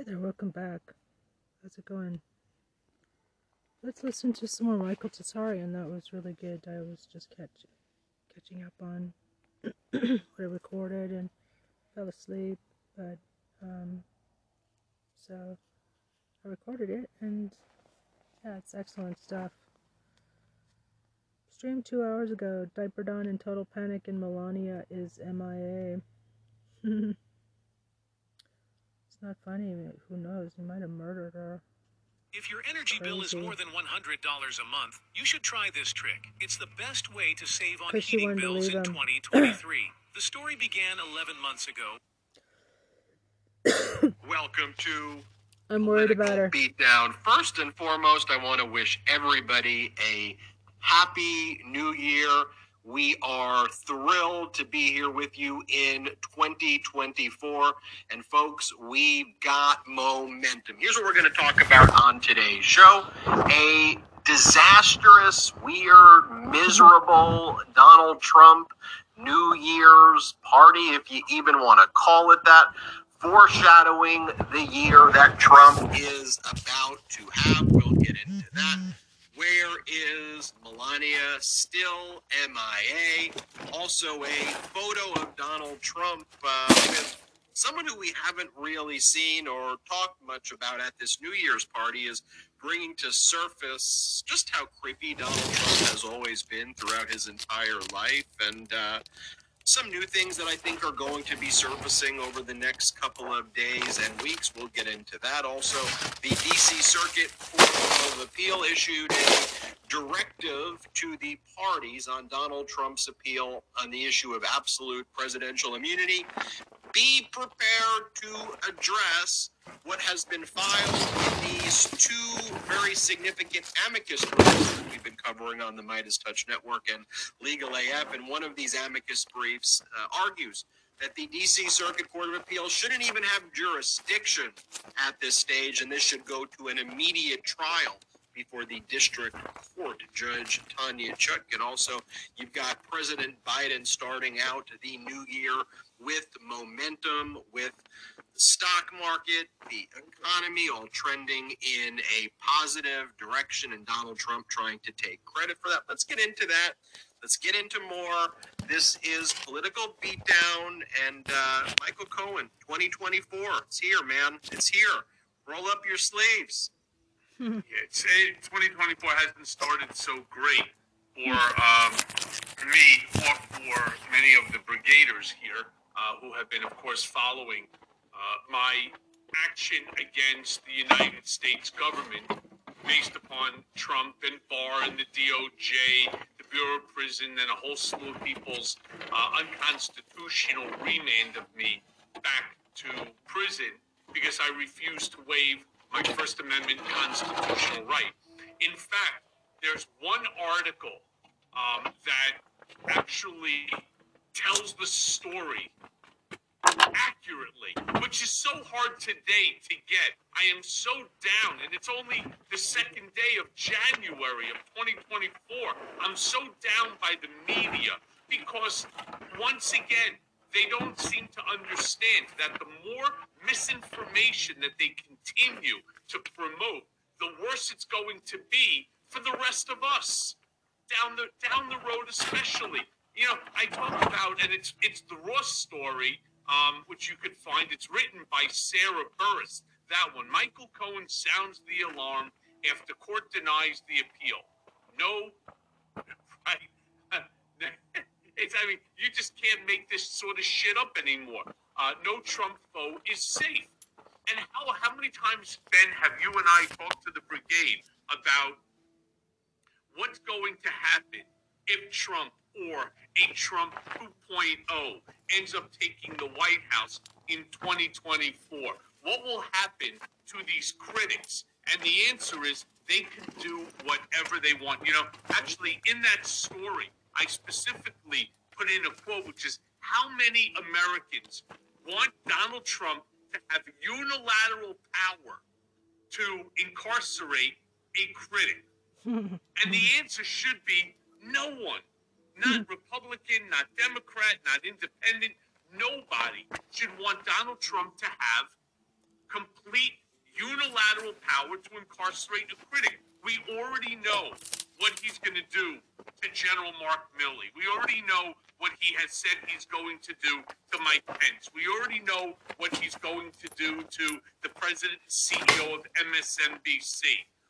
Hey there, welcome back. How's it going? Let's listen to some more Michael Tsarion. That was really good. I was just catch, catching up on what I recorded and fell asleep, but um, so I recorded it and yeah, it's excellent stuff. Streamed two hours ago. Diaper Don in total panic and Melania is MIA. it's not funny. Who knows? He might have murdered her. If your energy Crazy. bill is more than $100 a month, you should try this trick. It's the best way to save on heating bills in 2023. the story began 11 months ago. Welcome to I'm worried about her. Beatdown. First and foremost, I want to wish everybody a happy new year. We are thrilled to be here with you in 2024. And folks, we've got momentum. Here's what we're going to talk about on today's show a disastrous, weird, miserable Donald Trump New Year's party, if you even want to call it that, foreshadowing the year that Trump is about to have. We'll get into that. Where is Melania still MIA? Also, a photo of Donald Trump uh, with someone who we haven't really seen or talked much about at this New Year's party is bringing to surface just how creepy Donald Trump has always been throughout his entire life. And uh, some new things that I think are going to be surfacing over the next couple of days and weeks. We'll get into that. Also, the DC Circuit Court of Appeal issued a directive to the parties on Donald Trump's appeal on the issue of absolute presidential immunity. Be prepared to address what has been filed in these two very significant amicus briefs that we've been covering on the Midas Touch Network and Legal AF. And one of these amicus briefs uh, argues that the DC Circuit Court of Appeals shouldn't even have jurisdiction at this stage, and this should go to an immediate trial before the district court, Judge Tanya Chutkan. Also, you've got President Biden starting out the new year with momentum, with the stock market, the economy all trending in a positive direction, and Donald Trump trying to take credit for that. Let's get into that. Let's get into more. This is Political Beatdown and uh, Michael Cohen, 2024. It's here, man. It's here. Roll up your sleeves. Yeah, it's, 2024 has been started so great for um, me or for many of the brigaders here uh, who have been, of course, following uh, my action against the United States government based upon Trump and Barr and the DOJ, the Bureau of Prison, and a whole slew of people's uh, unconstitutional remand of me back to prison because I refused to waive my First Amendment constitutional right. In fact, there's one article um, that actually tells the story accurately, which is so hard today to get. I am so down, and it's only the second day of January of 2024. I'm so down by the media because, once again, they don't seem to understand that the more misinformation that they continue to promote, the worse it's going to be for the rest of us down the down the road, especially. You know, I talk about, and it's it's the Raw story um, which you could find. It's written by Sarah Burris. That one. Michael Cohen sounds the alarm after court denies the appeal. No, right? It's, I mean, you just can't make this sort of shit up anymore. Uh, no Trump foe is safe. And how, how many times, Ben, have you and I talked to the brigade about what's going to happen if Trump or a Trump 2.0 ends up taking the White House in 2024? What will happen to these critics? And the answer is they can do whatever they want. You know, actually, in that story, I specifically put in a quote, which is how many Americans want Donald Trump to have unilateral power to incarcerate a critic? and the answer should be no one not hmm. Republican, not Democrat, not independent. Nobody should want Donald Trump to have complete unilateral power to incarcerate a critic. We already know what he's going to do to General Mark Milley. We already know what he has said he's going to do to Mike Pence. We already know what he's going to do to the president and CEO of MSNBC.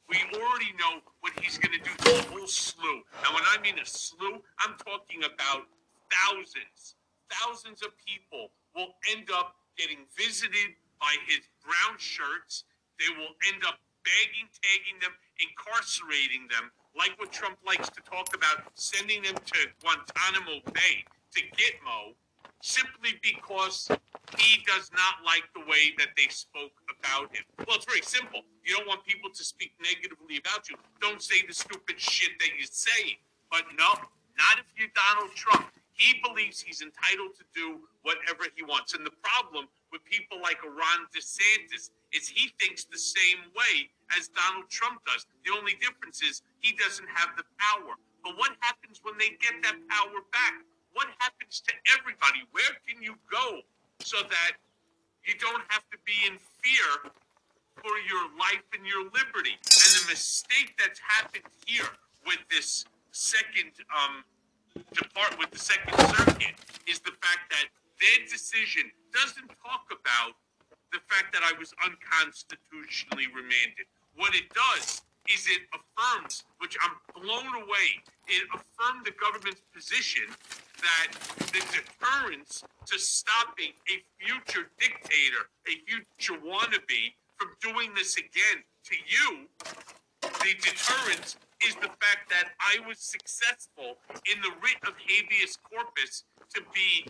We already know what he's going to do to a whole slew. And when I mean a slew, I'm talking about thousands, thousands of people will end up getting visited by his brown shirts. They will end up bagging, tagging them, incarcerating them, like what Trump likes to talk about, sending them to Guantanamo Bay, to Gitmo, simply because he does not like the way that they spoke about him. Well, it's very simple. You don't want people to speak negatively about you. Don't say the stupid shit that you say. But no, not if you're Donald Trump. He believes he's entitled to do whatever he wants. And the problem with people like Ron DeSantis is he thinks the same way as Donald Trump does. The only difference is he doesn't have the power. But what happens when they get that power back? What happens to everybody? Where can you go so that you don't have to be in fear for your life and your liberty? And the mistake that's happened here with this second um, depart with the Second Circuit is the fact that their decision doesn't talk about the fact that I was unconstitutionally remanded. What it does is it affirms, which I'm blown away, it affirmed the government's position that the deterrence to stopping a future dictator, a future wannabe, from doing this again to you, the deterrence is the fact that I was successful in the writ of habeas corpus to be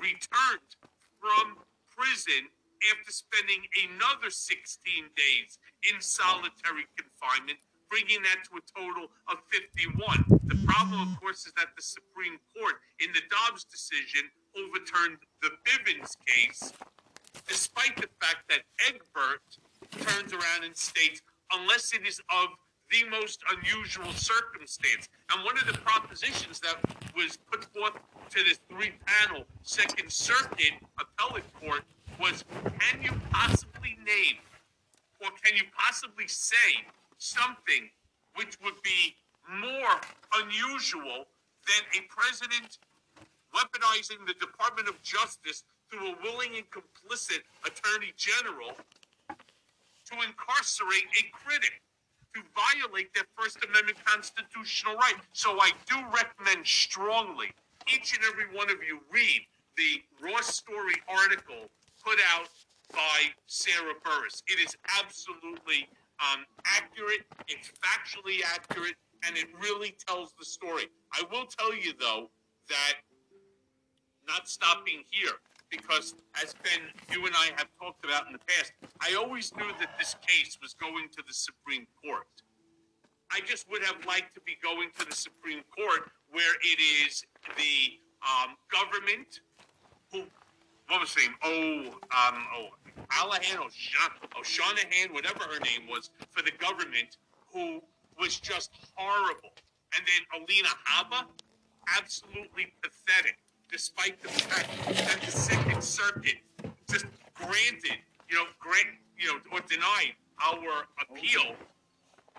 returned from prison after spending another 16 days in solitary confinement, bringing that to a total of 51. The problem, of course, is that the Supreme Court, in the Dobbs decision, overturned the Bivens case, despite the fact that Egbert turns around and states, unless it is of the most unusual circumstance. And one of the propositions that was put forth to this three panel Second Circuit appellate court was can you possibly name or can you possibly say something which would be more unusual than a president weaponizing the Department of Justice through a willing and complicit attorney general to incarcerate a critic, to violate their First Amendment constitutional right. So I do recommend strongly each and every one of you read the Raw Story article put out by Sarah Burris. It is absolutely um, accurate, it's factually accurate, and it really tells the story. I will tell you, though, that not stopping here, because as Ben, you and I have talked about in the past, I always knew that this case was going to the Supreme Court. I just would have liked to be going to the Supreme Court where it is the um, government who, what was her name? Oh, um, oh, Allahan oh, whatever her name was, for the government who was just horrible. And then Alina Habba, absolutely pathetic, despite the fact that the Second Circuit just granted, you know, grant, you know, or denied our appeal.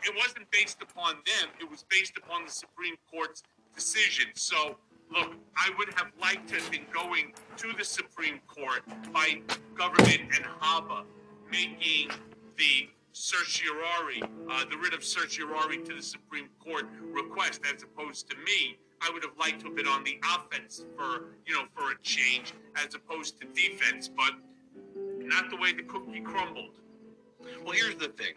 It wasn't based upon them; it was based upon the Supreme Court's decision. So, look, I would have liked to have been going to the Supreme Court by government and Habba making the certiorari, uh, the writ of certiorari to the Supreme Court request, as opposed to me. I would have liked to have been on the offense for, you know, for a change, as opposed to defense, but not the way the cookie crumbled. Well, here's the thing.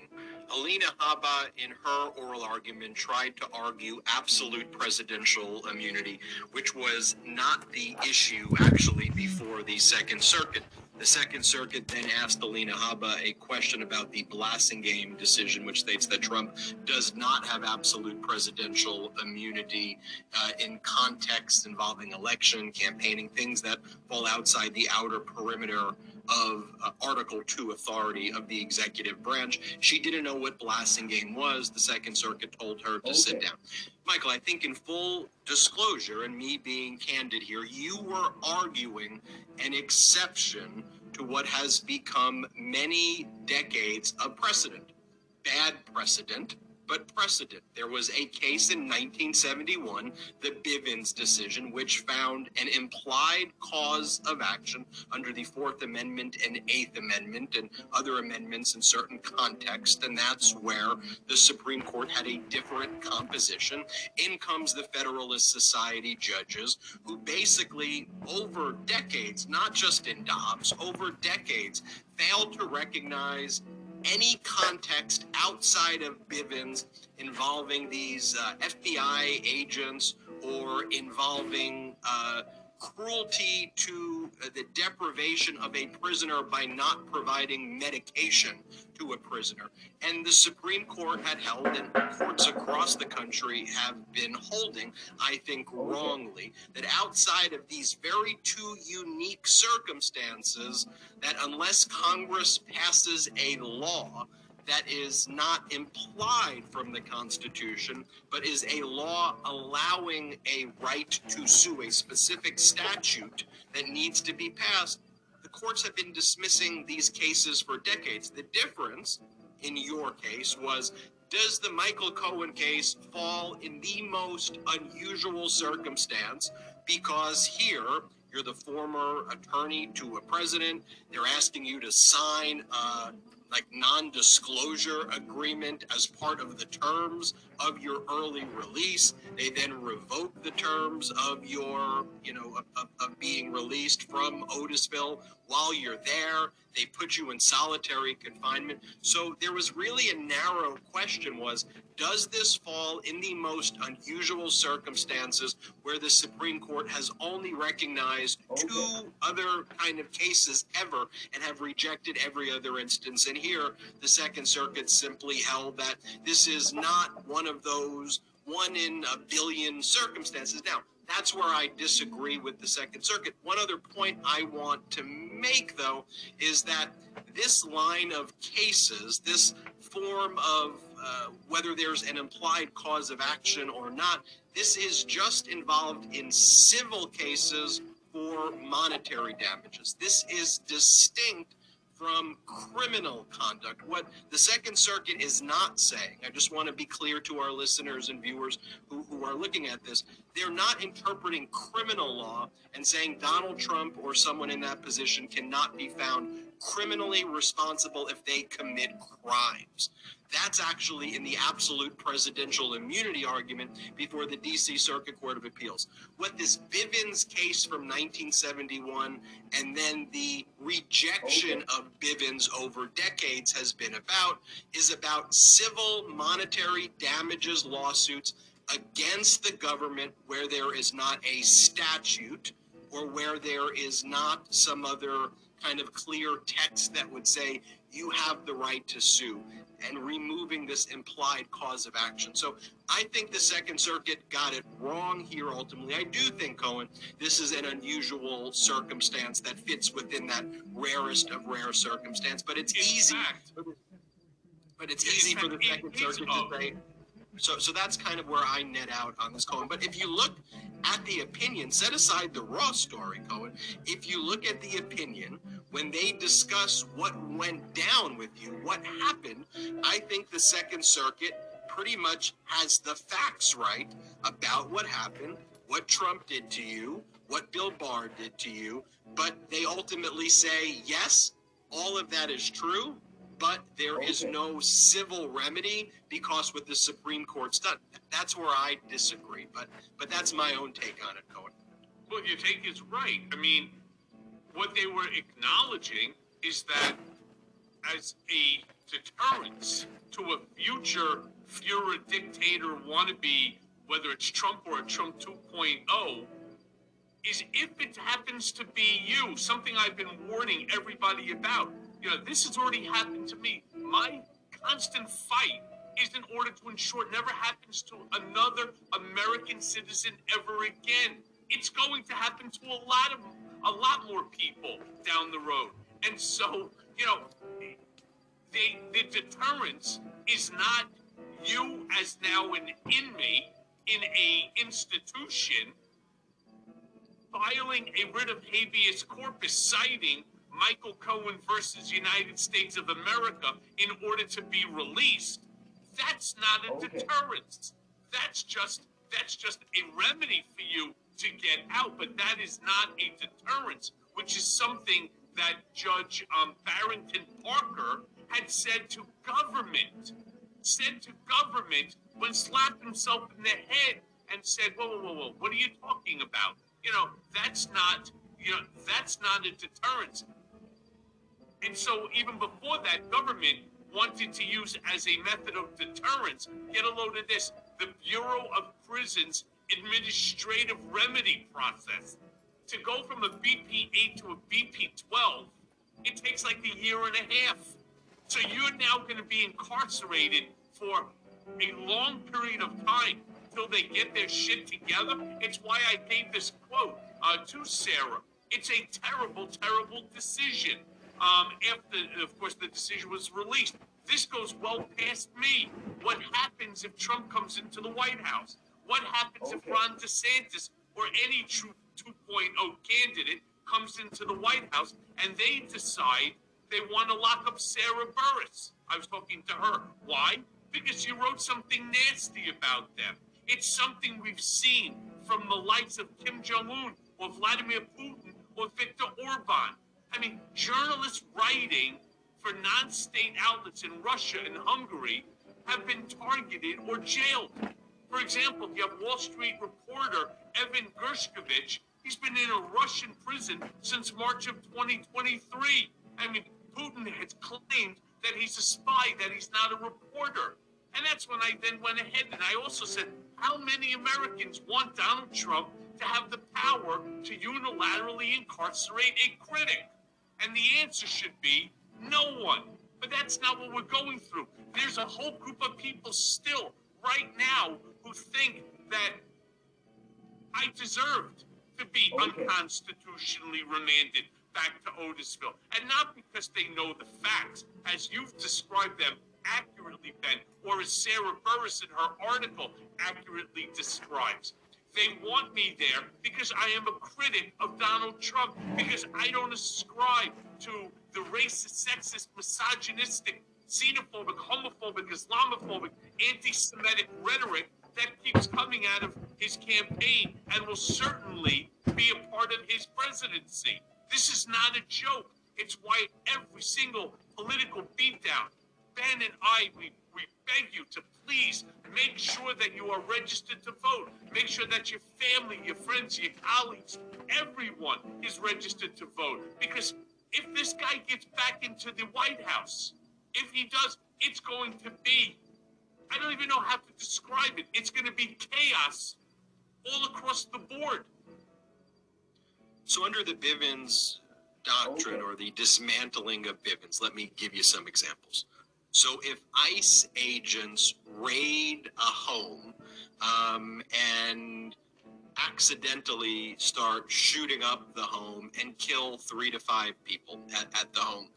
Alina Habba, in her oral argument, tried to argue absolute presidential immunity, which was not the issue actually before the Second Circuit. The Second Circuit then asked Alina Habba a question about the Blassingame decision, which states that Trump does not have absolute presidential immunity uh, in contexts involving election, campaigning, things that fall outside the outer perimeter of uh, Article 2 authority of the executive branch. She didn't know what Blassingame was. The Second Circuit told her to okay. sit down. Michael, I think in full disclosure and me being candid here, you were arguing an exception to what has become many decades of precedent. Bad precedent, but precedent. There was a case in 1971, the Bivens decision, which found an implied cause of action under the Fourth Amendment and Eighth Amendment and other amendments in certain contexts. And that's where the Supreme Court had a different composition. In comes the Federalist Society judges who basically, over decades, not just in Dobbs, over decades, failed to recognize any context outside of Bivens involving these uh, FBI agents or involving uh, cruelty to uh, the deprivation of a prisoner by not providing medication to a prisoner. And the Supreme Court had held, and courts across the country have been holding, I think wrongly, that outside of these very two unique circumstances, that unless Congress passes a law that is not implied from the Constitution, but is a law allowing a right to sue, a specific statute that needs to be passed. The courts have been dismissing these cases for decades. The difference in your case was does the Michael Cohen case fall in the most unusual circumstance? Because here, you're the former attorney to a president. They're asking you to sign a like non-disclosure agreement as part of the terms of your early release. They then revoke the terms of your, you know, of, of, being released from Otisville while you're there. They put you in solitary confinement. So there was really a narrow question was, does this fall in the most unusual circumstances where the Supreme Court has only recognized okay. two other kind of cases ever and have rejected every other instance? And here, the Second Circuit simply held that this is not one of those one in a billion circumstances. Now, that's where I disagree with the Second Circuit. One other point I want to make, though, is that this line of cases, this form of uh, whether there's an implied cause of action or not, this is just involved in civil cases for monetary damages. This is distinct from criminal conduct. What the Second Circuit is not saying, I just want to be clear to our listeners and viewers who, who are looking at this, they're not interpreting criminal law and saying Donald Trump or someone in that position cannot be found criminally responsible if they commit crimes. That's actually in the absolute presidential immunity argument before the DC Circuit Court of Appeals. What this Bivens case from 1971 and then the rejection okay. of Bivens over decades has been about is about civil monetary damages lawsuits against the government where there is not a statute or where there is not some other kind of clear text that would say you have the right to sue and removing this implied cause of action. So I think the Second Circuit got it wrong here ultimately. I do think, Cohen, this is an unusual circumstance that fits within that rarest of rare circumstance, but it's In easy. Fact, but it's easy for the Second Circuit to say, so, so that's kind of where I net out on this, Cohen. But if you look at the opinion, set aside the raw story, Cohen. If you look at the opinion, when they discuss what went down with you, what happened, I think the Second Circuit pretty much has the facts right about what happened, what Trump did to you, what Bill Barr did to you. But they ultimately say, yes, all of that is true but there is no civil remedy because what the Supreme Court's done. That's where I disagree, but but that's my own take on it, Cohen. Well, your take is right. I mean, what they were acknowledging is that as a deterrence to a future Fuhrer dictator wannabe, whether it's Trump or a Trump 2.0, is if it happens to be you, something I've been warning everybody about you know, this has already happened to me. My constant fight is in order to ensure it never happens to another American citizen ever again. It's going to happen to a lot of a lot more people down the road. And so, you know, the the deterrence is not you as now an inmate in a institution filing a writ of habeas corpus citing Michael Cohen versus United States of America in order to be released, that's not a Okay. deterrence. That's just that's just a remedy for you to get out, but that is not a deterrence, which is something that Judge um, Barrington Parker had said to government, said to government when slapped himself in the head and said, "Whoa, whoa, whoa, whoa! What are you talking about? You know, that's not, you know, that's not a deterrence." And so, even before that, government wanted to use as a method of deterrence. Get a load of this: the Bureau of Prisons administrative remedy process. To go from a BP 8 to a BP 12, it takes like a year and a half. So you're now going to be incarcerated for a long period of time till they get their shit together. It's why I gave this quote uh, to Sarah. It's a terrible, terrible decision. Um, after, of course, the decision was released. This goes well past me. What happens if Trump comes into the White House? What happens if Okay. Ron DeSantis or any true 2.0 candidate comes into the White House and they decide they want to lock up Sarah Burris? I was talking to her. Why? Because you wrote something nasty about them. It's something we've seen from the likes of Kim Jong Un or Vladimir Putin or Viktor Orban. I mean, journalists writing for non state outlets in Russia and Hungary have been targeted or jailed. For example, you have Wall Street reporter Evan Gershkovich. He's been in a Russian prison since March of 2023. I mean, Putin has claimed that he's a spy, that he's not a reporter. And that's when I then went ahead and I also said, how many Americans want Donald Trump to have the power to unilaterally incarcerate a critic? And the answer should be no one. But that's not what we're going through. There's a whole group of people still, right now, who think that I deserved to be Okay. unconstitutionally remanded back to Otisville. And not because they know the facts, as you've described them accurately, Ben, or as Sarah Burris in her article accurately describes. They want me there because I am a critic of Donald Trump, because I don't ascribe to the racist, sexist, misogynistic, xenophobic, homophobic, Islamophobic, anti Semitic rhetoric that keeps coming out of his campaign and will certainly be a part of his presidency. This is not a joke. It's why every single political beatdown, Ben and I, we, we beg you to please make sure that you are registered to vote. Make sure that your family, your friends, your colleagues, everyone is registered to vote. Because if this guy gets back into the White House, if he does, it's going to be, I don't even know how to describe it. It's going to be chaos all across the board. So, under the Bivens doctrine Okay. or the dismantling of Bivens, let me give you some examples. So, if ICE agents raid a home um, and accidentally start shooting up the home and kill three to five people at, at the home,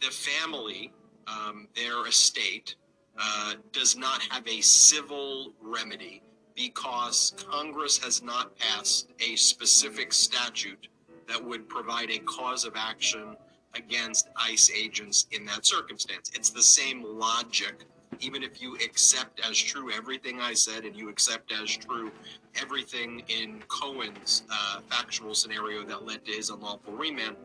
the family, um, their estate, uh, does not have a civil remedy because Congress has not passed a specific statute that would provide a cause of action against ICE agents in that circumstance. It's the same logic. Even if you accept as true everything I said and you accept as true everything in Cohen's uh, factual scenario that led to his unlawful remand,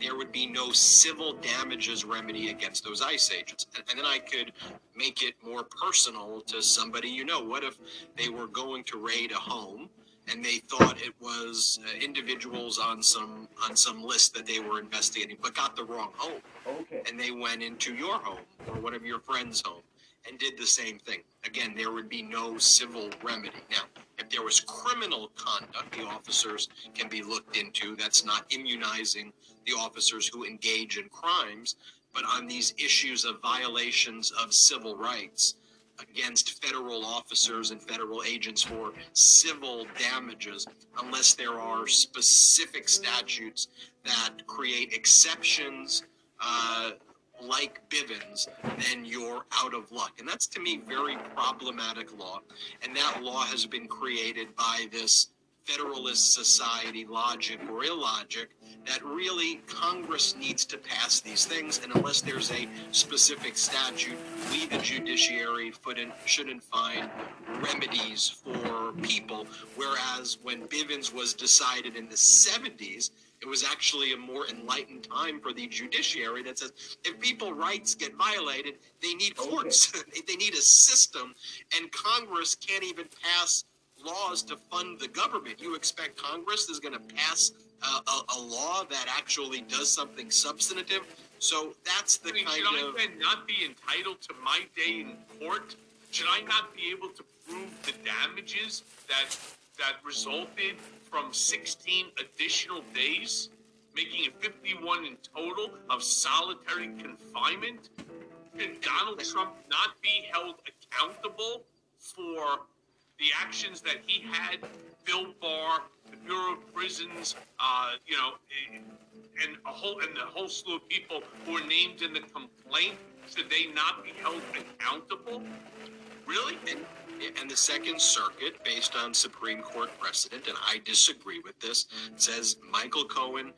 there would be no civil damages remedy against those ICE agents. And, and then I could make it more personal to somebody you know. What if they were going to raid a home and they thought it was uh, individuals on some on some list that they were investigating, but got the wrong home, Okay. and they went into your home or one of your friends' home and did the same thing? Again, there would be no civil remedy. Now, if there was criminal conduct, the officers can be looked into. That's not immunizing the officers who engage in crimes, but on these issues of violations of civil rights against federal officers and federal agents for civil damages, unless there are specific statutes that create exceptions, uh, like Bivens, then you're out of luck. And that's to me very problematic law. And that law has been created by this Federalist Society logic or illogic that really Congress needs to pass these things, and unless there's a specific statute, we, the judiciary, shouldn't find remedies for people. Whereas when Bivens was decided in the 70s, it was actually a more enlightened time for the judiciary that says if people rights get violated, they need courts, okay. they need a system, and Congress can't even pass laws to fund the government. You expect Congress is going to pass a, a, a, law that actually does something substantive. So that's the I mean, kind should of. Should I then not be entitled to my day in court? Should I not be able to prove the damages that that resulted from 16 additional days, making it 51 in total of solitary confinement? Can Donald Trump not be held accountable for the actions that he had, Bill Barr, the Bureau of Prisons, uh, you know, and a whole and the whole slew of people who are named in the complaint, should they not be held accountable? Really? And, and the Second Circuit, based on Supreme Court precedent, and I disagree with this, says Michael Cohen,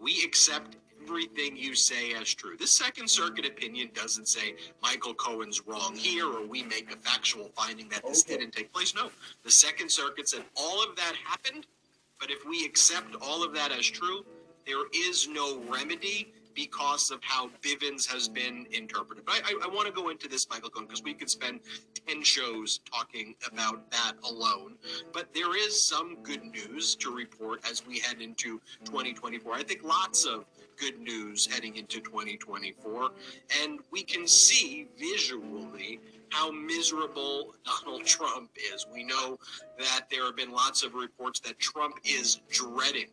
we accept everything you say as true. The Second Circuit opinion doesn't say Michael Cohen's wrong here or we make a factual finding that this okay. didn't take place. No, the Second Circuit said all of that happened, but if we accept all of that as true, there is no remedy because of how Bivens has been interpreted. I, I, I want to go into this, Michael Cohen, because we could spend 10 shows talking about that alone. But there is some good news to report as we head into 2024. I think lots of good news heading into 2024. And we can see visually how miserable Donald Trump is. We know that there have been lots of reports that Trump is dreading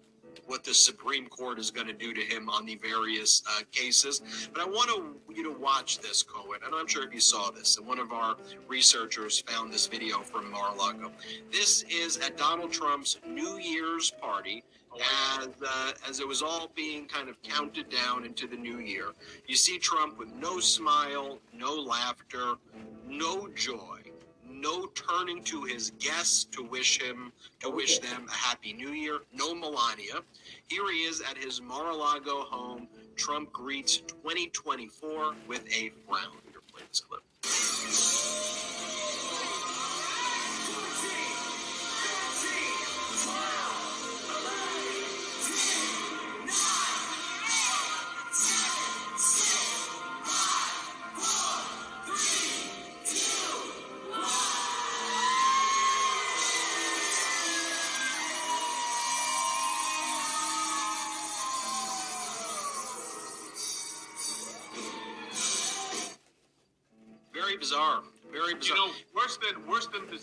what the Supreme Court is going to do to him on the various uh, cases. But I want to, you to watch this, Cohen, and I'm sure if you saw this, and one of our researchers found this video from Mar-a-Lago. This is at Donald Trump's New Year's party as uh, as it was all being kind of counted down into the new year. You see Trump with no smile, no laughter, no joy, no turning to his guests to wish him to wish them a happy new year, no Melania. Here he is at his Mar-a-Lago home. Trump greets 2024 with a frown. Your plates clip.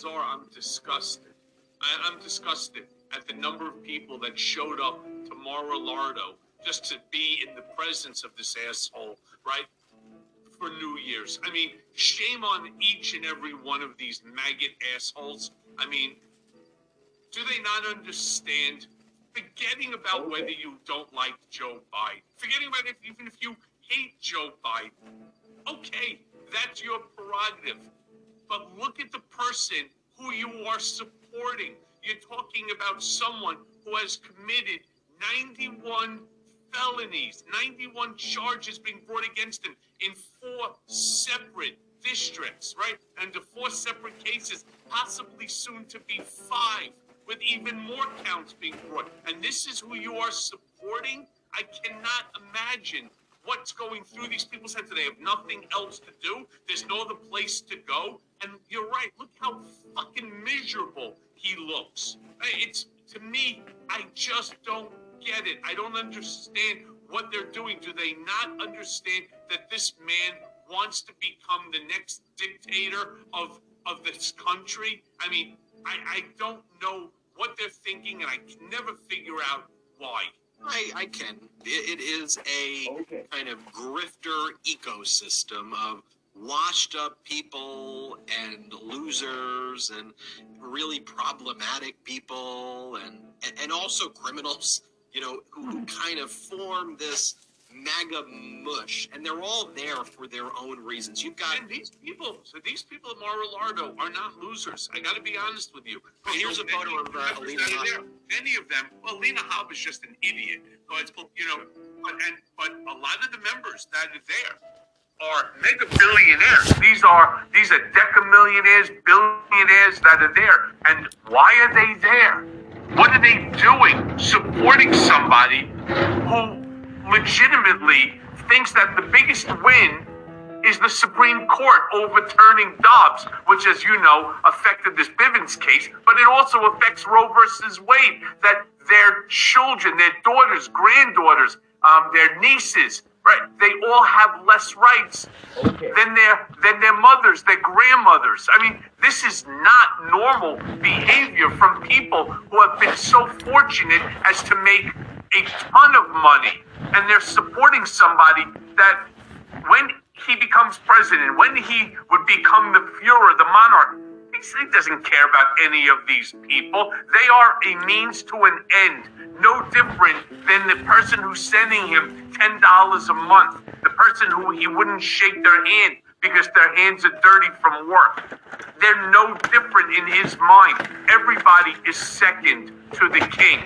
Than bizarre. I'm disgusted. I, am disgusted at the number of people that showed up to Mar-a-Lardo just to be in the presence of this asshole, right? For New Year's. I mean, shame on each and every one of these maggot assholes. I mean, do they not understand? Forgetting about whether you don't like Joe Biden, forgetting about if, even if you hate Joe Biden, okay, that's your prerogative. But look at the person who you are supporting. You're talking about someone who has committed 91 felonies, 91 charges being brought against him in four separate districts, right? And the four separate cases, possibly soon to be five, with even more counts being brought. And this is who you are supporting? I cannot imagine what's going through these people's heads. They have nothing else to do. There's no other place to go. And you're right. Look how fucking miserable he looks. It's to me, I just don't get it. I don't understand what they're doing. Do they not understand that this man wants to become the next dictator of of this country? I mean, I, I don't know what they're thinking, and I can never figure out why. I, I can. It, it is a okay. kind of grifter ecosystem of washed up people and losers and really problematic people and and also criminals you know who, who kind of form this MAGA mush, and they're all there for their own reasons. You've got And these people, so these people at Mar-a-Lago are not losers. I got to be honest with you. Here's a photo of, uh, Alina that are there, Habba. Many of them. Well, Alina Habba is just an idiot. So it's you know, but and but a lot of the members that are there are mega billionaires. These are these are decamillionaires, billionaires that are there. And why are they there? What are they doing? Supporting somebody who legitimately thinks that the biggest win is the Supreme Court overturning Dobbs, which, as you know, affected this Bivens case, but it also affects Roe versus Wade, that their children, their daughters, granddaughters, um, their nieces, right, they all have less rights than their than their mothers, their grandmothers. I mean, this is not normal behavior from people who have been so fortunate as to make a ton of money, and they're supporting somebody that when he becomes president, when he would become the Fuhrer, the monarch, he doesn't care about any of these people. They are a means to an end, no different than the person who's sending him $10 a month, the person who he wouldn't shake their hand because their hands are dirty from work. They're no different in his mind. Everybody is second to the king.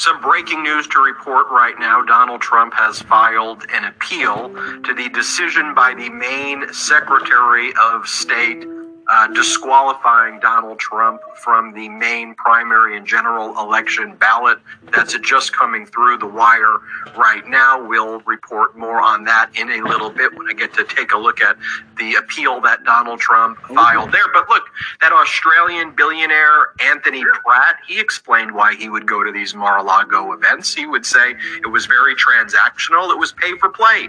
Some breaking news to report right now. Donald Trump has filed an appeal to the decision by the Maine Secretary of State uh, disqualifying Donald Trump from the Maine primary and general election ballot. That's just coming through the wire right now. We'll report more on that in a little bit when I get to take a look at the appeal that Donald Trump filed there. But look, that Australian billionaire Anthony Pratt, he explained why he would go to these Mar-a-Lago events. He would say it was very transactional. It was pay for play.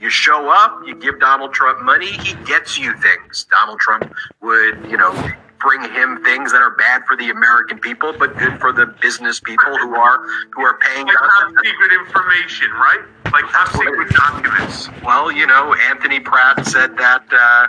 You show up, you give Donald Trump money, he gets you things. Donald Trump would, you know, bring him things that are bad for the American people, but good for the business people who are who are paying. Like top secret information, right? Like top secret documents. Well, you know, Anthony Pratt said that uh,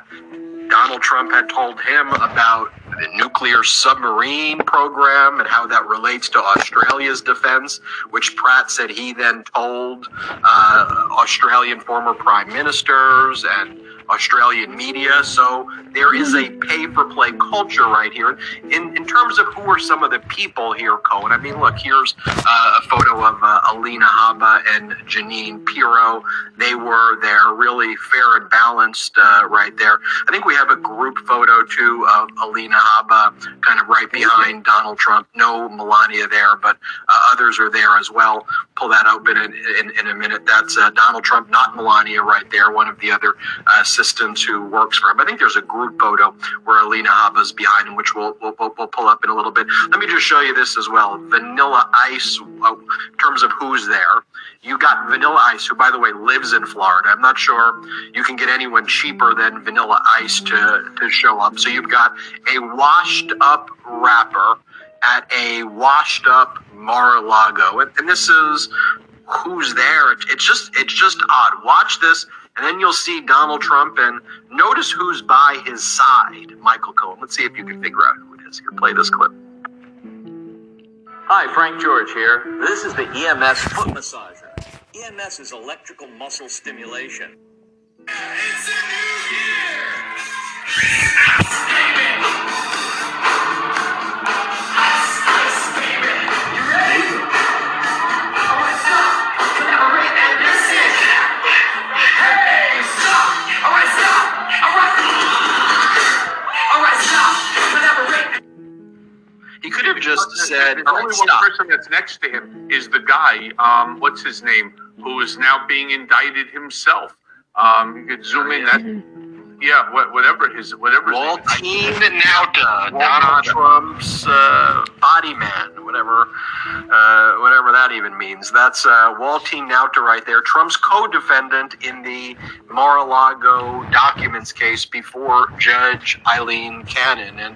Donald Trump had told him about the nuclear submarine program and how that relates to Australia's defense, which Pratt said he then told uh, Australian former prime ministers and Australian media. So there is a pay for play culture right here. In, in terms of who are some of the people here, Cohen, I mean, look, here's uh, a photo of uh, Alina Habba and Jeanine Pirro. They were there, really fair and balanced uh, right there. I think we have a group photo too of Alina Habba kind of right behind Donald Trump. No Melania there, but uh, others are there as well. Pull that open in, in, in a minute. That's uh, Donald Trump, not Melania right there, one of the other uh, assistants who works for him. I think there's a group photo where Alina Habba's behind him, which we'll, we'll, we'll, pull up in a little bit. Let me just show you this as well. Vanilla Ice, uh, in terms of who's there. You got Vanilla Ice, who, by the way, lives in Florida. I'm not sure you can get anyone cheaper than Vanilla Ice to, to show up. So you've got a washed up rapper at a washed up Mar-a-Lago. And, and this is who's there. It's just it's just odd. Watch this, and then you'll see Donald Trump and notice who's by his side. Michael Cohen. Let's see if you can figure out who it is. Here, play this clip. Hi, Frank George here. This is the EMS foot massager. EMS is electrical muscle stimulation. He could have just said, "All only one stop." person that's next to him is the guy. Um, what's his name? Who is now being indicted himself. Um, you could zoom in. That, yeah, what, whatever his whatever. his name is. Waltine Nauta, Donald. Trump's uh, body man, whatever, uh, whatever that even means. That's uh, Waltine Nauta right there, Trump's co-defendant in the Mar-a-Lago documents case before Judge Aileen Cannon. And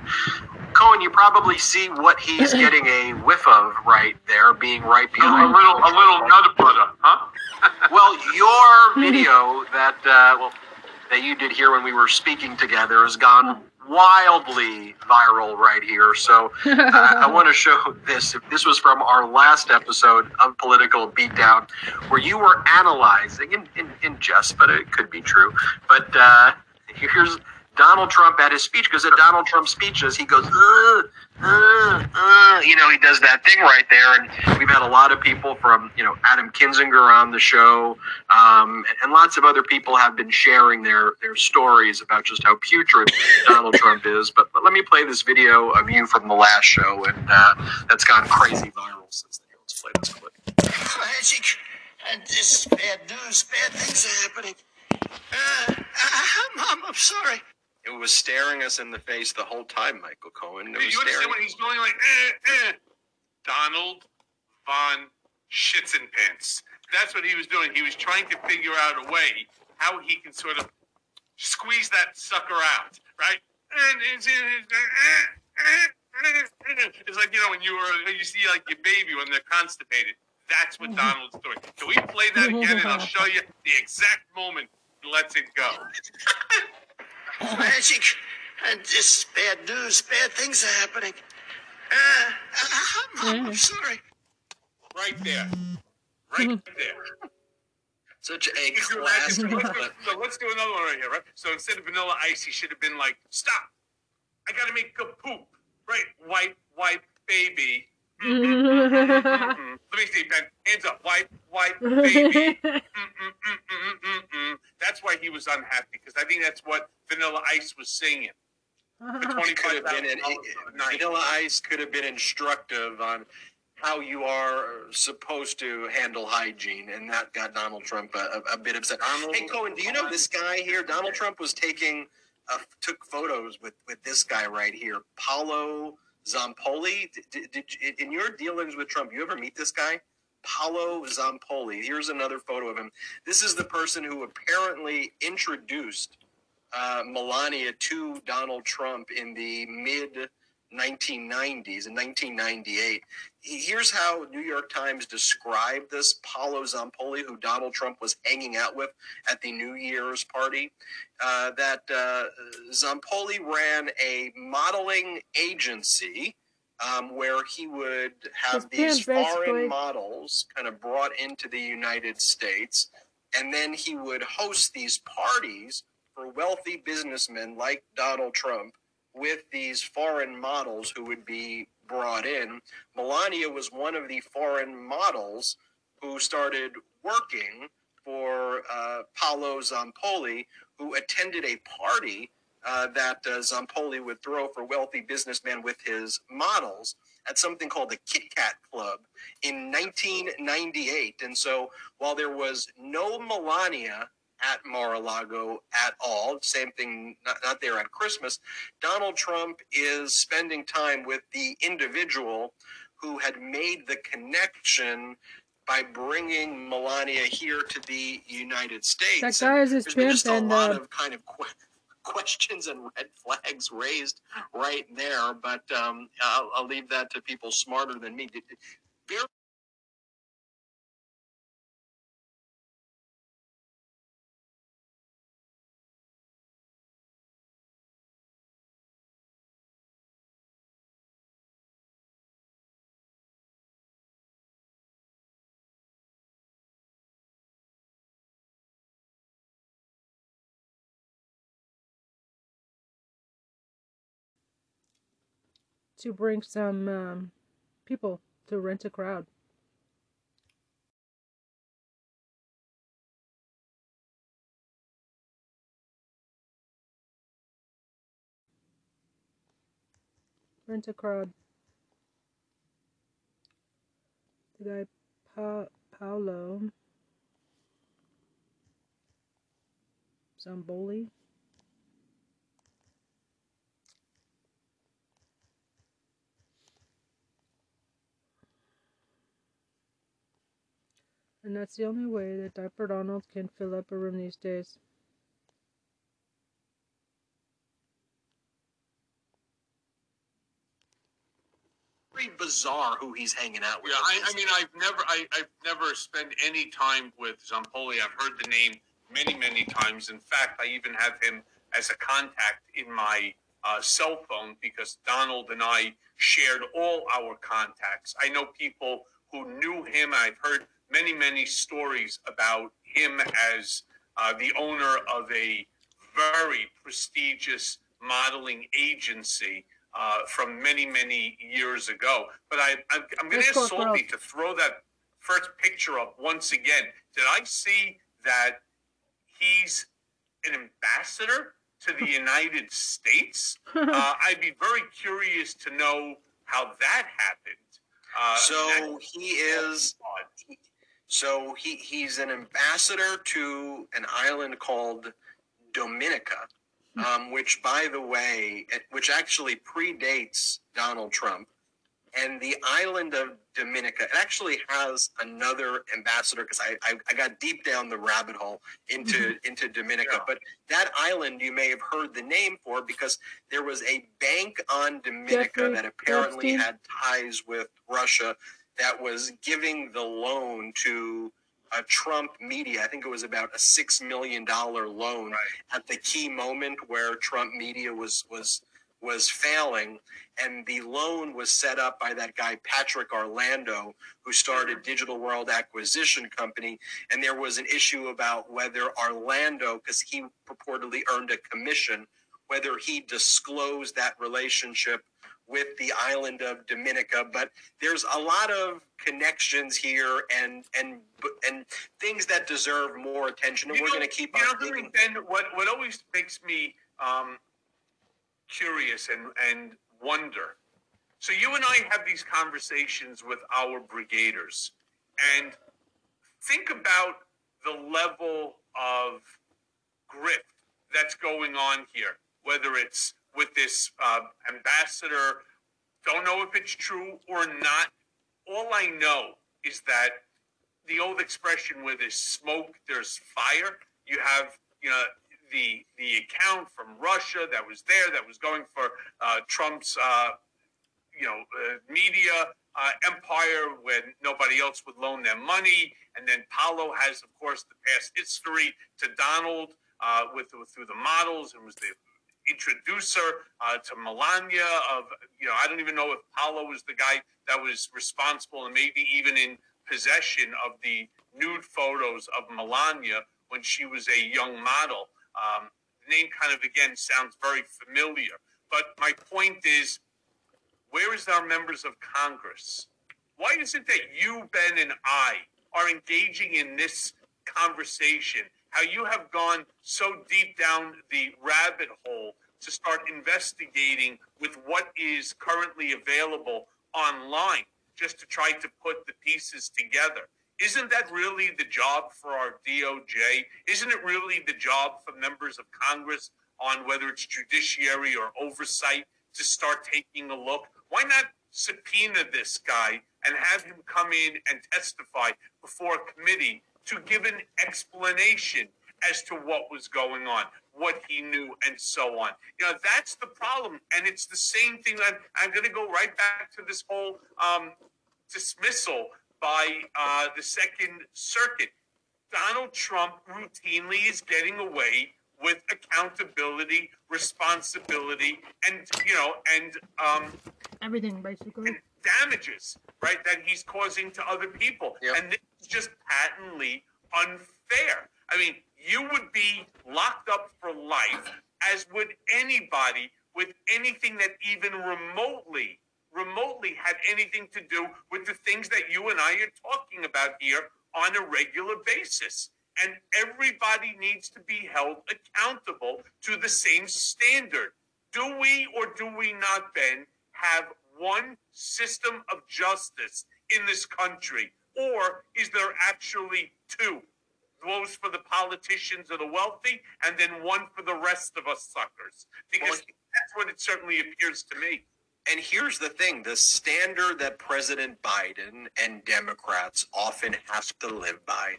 Cohen, you probably see what he's getting a whiff of right there, being right behind. A little, a little nut butter, huh? Well, your video that uh, well, that you did here when we were speaking together has gone wildly viral right here. So uh, I want to show this. If This was from our last episode of Political Beatdown, where you were analyzing in, in, in jest, but it could be true. But uh, here's Donald Trump at his speech because at Donald Trump's speeches he goes, uh, uh, uh, you know, he does that thing right there, and we've had a lot of people from you know Adam Kinzinger on the show, um, and, and lots of other people have been sharing their their stories about just how putrid Donald Trump is. But, but let me play this video of you from the last show, and uh, that's gone crazy viral since then. Let's play this clip. Tragic, and this bad news, bad things are happening. Uh, I'm, I'm, I'm sorry. It was staring us in the face the whole time, Michael Cohen. It Do was you understand staring. when he's going like, eh, eh. Donald von Schitzenpants. That's what he was doing. He was trying to figure out a way how he can sort of squeeze that sucker out, right? It's, it's, eh, eh, eh, it's like you know when you were you see like your baby when they're constipated. That's what Donald's doing. Can we play that again and I'll show you the exact moment he lets it go. Tragic, and just bad news, bad things are happening. Uh, uh I'm, I'm, I'm sorry. Right there. Right mm-hmm. there. Such a If you classic. imagine- so, let's do, so let's do another one right here, right? So instead of vanilla ice, he should have been like, stop. I gotta make a poop. Right? Wipe, wipe, baby. Mm-mm. Let me see, Ben. Hands up. Wipe, wipe, baby. That's why he was unhappy, because I think that's what Vanilla Ice was singing. For could have been an, $25,000 a night. Vanilla Ice could have been instructive on how you are supposed to handle hygiene, and that got Donald Trump a, a, a bit upset. Donald- hey Cohen, do you know this guy here? Donald Trump was taking uh, took photos with with this guy right here, Paolo Zampoli. Did, did, in your dealings with Trump, you ever meet this guy? Paolo Zampoli. Here's another photo of him. This is the person who apparently introduced uh, Melania to Donald Trump in the mid 1990s, in 1998. Here's how New York Times described this Paolo Zampoli, who Donald Trump was hanging out with at the New Year's party. Uh, that uh, Zampoli ran a modeling agency um, where he would have His these foreign basically. models kind of brought into the United States. And then he would host these parties for wealthy businessmen like Donald Trump with these foreign models who would be brought in. Melania was one of the foreign models who started working for uh, Paolo Zampoli, who attended a party uh, that uh, Zampoli would throw for wealthy businessmen with his models at something called the Kit Kat Club in 1998. And so while there was no Melania at Mar-a-Lago at all, same thing, not, not there on Christmas, Donald Trump is spending time with the individual who had made the connection by bringing Melania here to the United States. That guy is his There's been just a and lot uh, of kind of que- questions and red flags raised right there, but um, I'll, I'll leave that to people smarter than me. Did- to bring some um, people to rent a crowd. Rent a crowd. The guy pa- Paolo Zampoli. And that's the only way that Diaper Donald can fill up a room these days. very bizarre who he's hanging out with. Yeah, I, I mean, I've never, I, I've never spent any time with Zampoli. I've heard the name many, many times. In fact, I even have him as a contact in my uh, cell phone because Donald and I shared all our contacts. I know people who knew him. I've heard many, many stories about him as uh, the owner of a very prestigious modeling agency uh, from many, many years ago. But I, I'm, I'm going to ask Salty to throw that first picture up once again. Did I see that he's an ambassador to the United States? Uh, I'd be very curious to know how that happened. Uh, so he is. So he, he's an ambassador to an island called Dominica, um, which, by the way, which actually predates Donald Trump. And the island of Dominica, it actually has another ambassador because I, I, I, got deep down the rabbit hole into into Dominica. Yeah. But that island you may have heard the name for because there was a bank on Dominica Jeffrey that apparently Epstein. had ties with Russia that was giving the loan to a Trump media. I think it was about a six million dollar loan right. at the key moment where Trump media was was was failing, and the loan was set up by that guy Patrick Orlando, who started mm-hmm. Digital World Acquisition Company, and there was an issue about whether Orlando, because he purportedly earned a commission, whether he disclosed that relationship with the island of Dominica, but there's a lot of connections here and and and things that deserve more attention, and you we're going to keep on. Know, and what what always makes me um, curious and and wonder. So you and I have these conversations with our brigaders, and think about the level of grift that's going on here, whether it's with this uh, ambassador. Don't know if it's true or not. All I know is that the old expression where there's smoke, there's fire. You have, you know, the the account from Russia that was there that was going for uh, Trump's, uh, you know, uh, media uh, empire when nobody else would loan them money, and then Paolo has, of course, the past history to Donald uh, with, with through the models and was the introducer uh, to Melania of, you know, I don't even know if Paolo was the guy that was responsible and maybe even in possession of the nude photos of Melania when she was a young model. Um, the name kind of, again, sounds very familiar. But my point is, where is our members of Congress? Why is it that you, Ben, and I are engaging in this conversation how you have gone so deep down the rabbit hole to start investigating with what is currently available online just to try to put the pieces together. Isn't that really the job for our DOJ? Isn't it really the job for members of Congress on whether it's judiciary or oversight to start taking a look? Why not subpoena this guy and have him come in and testify before a committee to give an explanation as to what was going on, what he knew, and so on. You know, that's the problem. And it's the same thing. I'm, I'm going to go right back to this whole um, dismissal by uh, the Second Circuit. Donald Trump routinely is getting away with accountability, responsibility, and you know, and um, everything basically. And damages, right, that he's causing to other people, yep. and this is just patently unfair. I mean, you would be locked up for life, as would anybody with anything that even remotely, remotely had anything to do with the things that you and I are talking about here on a regular basis. And everybody needs to be held accountable to the same standard. Do we or do we not, Ben, have one system of justice in this country? Or is there actually two? Those for the politicians or the wealthy, and then one for the rest of us suckers. Because that's what it certainly appears to me. And here's the thing the standard that President Biden and Democrats often have to live by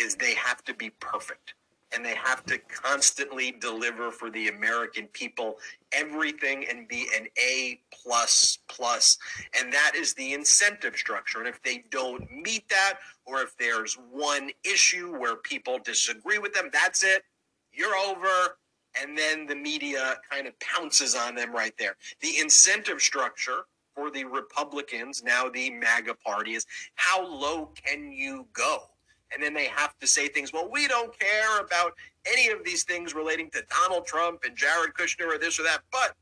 is they have to be perfect. and they have to constantly deliver for the American people everything and be an A plus plus. And that is the incentive structure. And if they don't meet that, or if there's one issue where people disagree with them, that's it. You're over. And then the media kind of pounces on them right there. The incentive structure for the Republicans, now the MAGA party, is how low can you go? And then they have to say things. Well, we don't care about any of these things relating to Donald Trump and Jared Kushner or this or that. But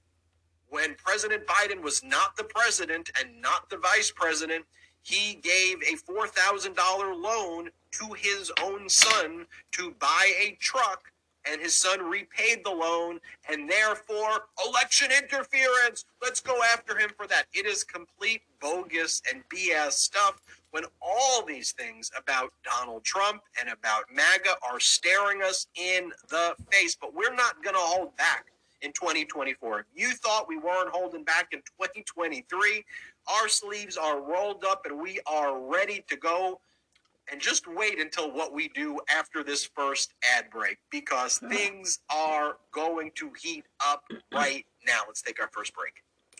when President Biden was not the president and not the vice president, he gave a $4,000 loan to his own son to buy a truck, and his son repaid the loan, and therefore, election interference. Let's go after him for that. It is complete bogus and BS stuff when all these things about Donald Trump and about MAGA are staring us in the face. But we're not going to hold back in 2024. If you thought we weren't holding back in 2023, our sleeves are rolled up and we are ready to go. And just wait until what we do after this first ad break because things are going to heat up right now. Let's take our first break.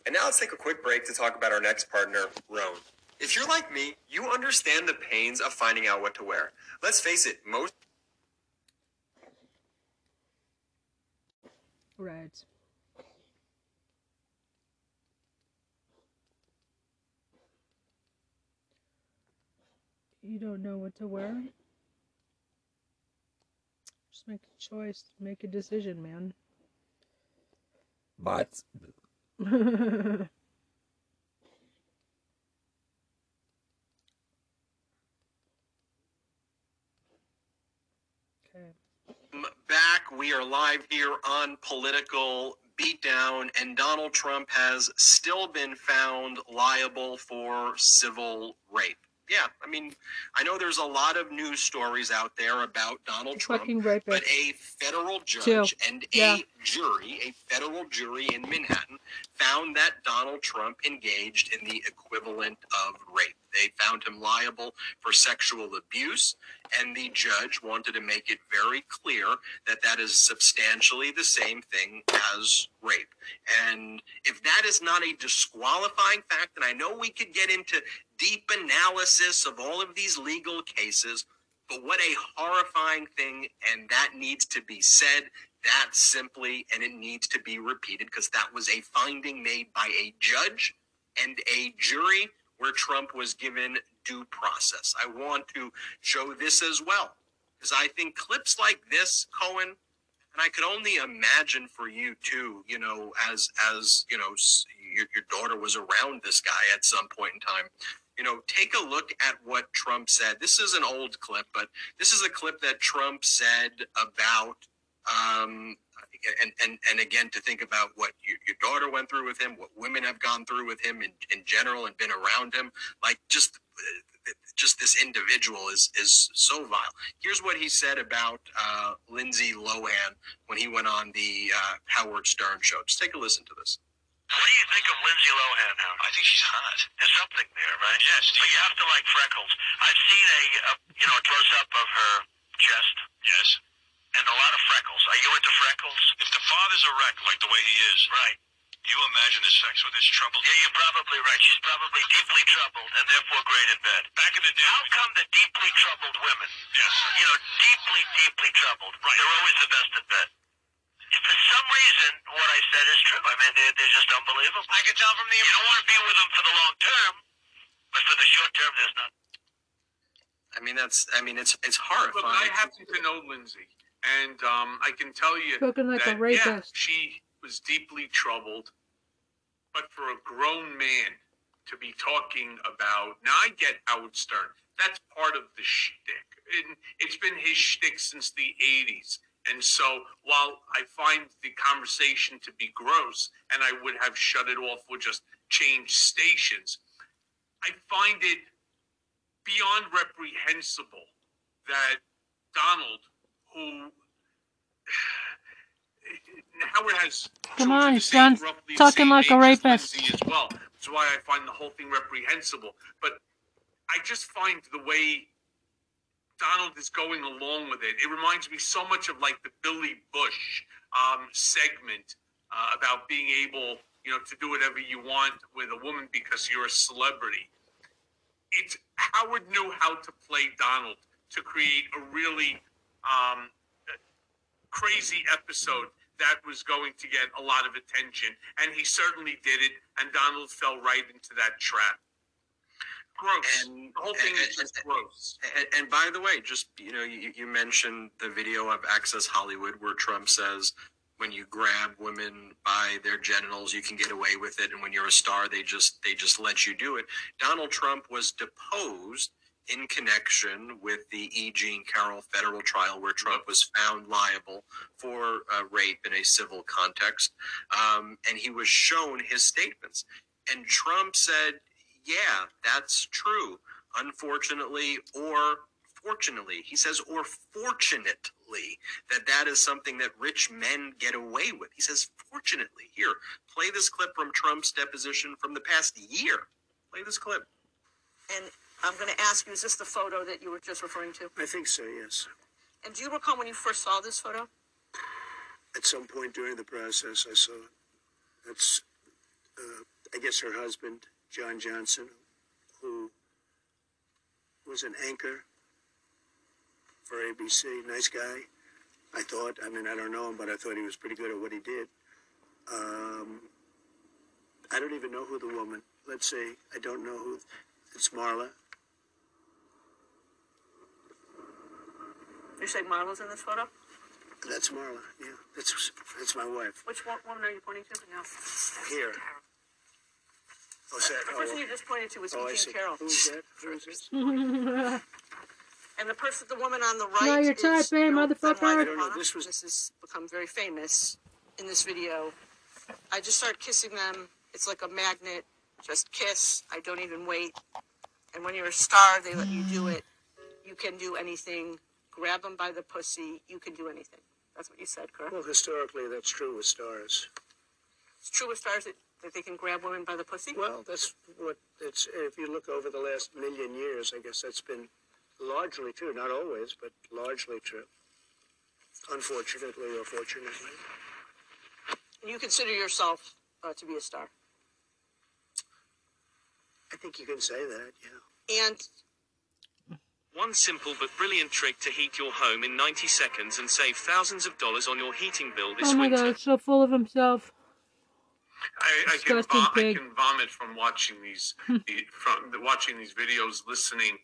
And now let's take a quick break to talk about our next partner, Rhone. If you're like me, you understand the pains of finding out what to wear. Let's face it, most Right. You don't know what to wear? Just make a choice, make a decision, man. But okay. Back, we are live here on Political Beatdown, and Donald Trump has still been found liable for civil rape. Yeah, I mean, I know there's a lot of news stories out there about Donald Trump, but a federal judge Too. and Yeah. a jury, a federal jury in Manhattan, found that Donald Trump engaged in the equivalent of rape. They found him liable for sexual abuse, and the judge wanted to make it very clear that that is substantially the same thing as rape. And if that is not a disqualifying fact, and I know we could get into deep analysis of all of these legal cases, but what a horrifying thing, and that needs to be said that simply, and it needs to be repeated because that was a finding made by a judge and a jury where Trump was given due process. I want to show this as well because I think clips like this, Cohen, and I could only imagine for you too, you know, as as you know, your, your daughter was around this guy at some point in time. You know, take a look at what Trump said. This is an old clip, but this is a clip that Trump said about um, and, and and again to think about what your, your daughter went through with him, what women have gone through with him in, in general and been around him, like just uh, just this individual is is so vile. Here's what he said about uh, Lindsay Lohan when he went on the uh, Howard Stern show. Just take a listen to this. What do you think of Lindsay Lohan, Howard? I think she's hot. There's something there, right? Yes. But you have to like freckles. I've seen a, a you know, a close up of her chest. Yes. And a lot of freckles. Are you into freckles? If the father's a wreck, like the way he is, right? You imagine the sex with this troubled? Yeah, you're probably right. She's probably deeply troubled and therefore great in bed. Back in the day. How come the deeply troubled women? Yes. You know, deeply, deeply troubled. Right. They're always the best in bed. If for some reason what I said is true, I mean, they're, they're just unbelievable. I can tell from the. You don't want to be with them for the long term, but for the short term, there's not. I mean, that's I mean, it's it's horrifying. Look, I happen to know Lindsay, and um, I can tell you Spoken like a that yeah, she was deeply troubled. But for a grown man to be talking about, now I get Howard Stern. That's part of the shtick. And it's been his shtick since the '80s. And so, while I find the conversation to be gross, and I would have shut it off or just changed stations, I find it beyond reprehensible that Donald, who Howard has Come on, he's talking like a rapist. As well. That's why I find the whole thing reprehensible. But I just find the way Donald is going along with it. It reminds me so much of like the Billy Bush um, segment uh, about being able, you know, to do whatever you want with a woman because you're a celebrity. It's Howard knew how to play Donald to create a really um, crazy episode that was going to get a lot of attention, and he certainly did it. And Donald fell right into that trap. Gross. And- the whole thing and- is just gross. And, and by the way, just you know, you, you mentioned the video of Access Hollywood where Trump says when you grab women by their genitals, you can get away with it, and when you're a star, they just they just let you do it. Donald Trump was deposed in connection with the E. Jean Carroll federal trial, where Trump was found liable for uh, rape in a civil context, um, and he was shown his statements. And Trump said, "Yeah, that's true." unfortunately or fortunately he says or fortunately that that is something that rich men get away with he says fortunately here play this clip from trump's deposition from the past year play this clip And I'm going to ask you, is this the photo that you were just referring to? I think so, yes. And do you recall when you first saw this photo? At some point during the process, I saw it. That's, uh, I guess, her husband, John Johnson, who was an anchor for ABC. Nice guy. I thought. I mean, I don't know him, but I thought he was pretty good at what he did. Um, I don't even know who the woman. Let's say, I don't know who. It's Marla. You're saying Marla's in this photo? That's Marla. Yeah, that's that's my wife. Which one, woman are you pointing to? No. Here. Oh, is that? The oh, person you just pointed to was oh, I Eugene see. Carroll. Who's that? Who is this? And the person, the woman on the right, Now you're is typing, Bill motherfucker. Dunlap I don't know, Ivana. this was- This has become very famous in this video. I just start kissing them. It's like a magnet. Just kiss. I don't even wait. And when you're a star, they let you do it. You can do anything. Grab them by the pussy. You can do anything. That's what you said, correct? Well, historically, that's true with stars. It's true with stars that, that they can grab women by the pussy. Well, that's what it's. If you look over the last million years, I guess that's been largely true. Not always, but largely true. Unfortunately or fortunately. You consider yourself uh, to be a star. I think you can say that, yeah. And One simple but brilliant trick to heat your home in 90 seconds and save thousands of dollars on your heating bill this winter. Oh my winter. god, so full of himself. I, I, can, vom- I can vomit from watching these from the, watching these videos, listening